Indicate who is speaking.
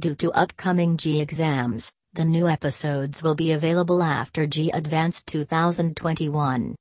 Speaker 1: Due to upcoming G exams, the new episodes will be available after G Advanced 2021.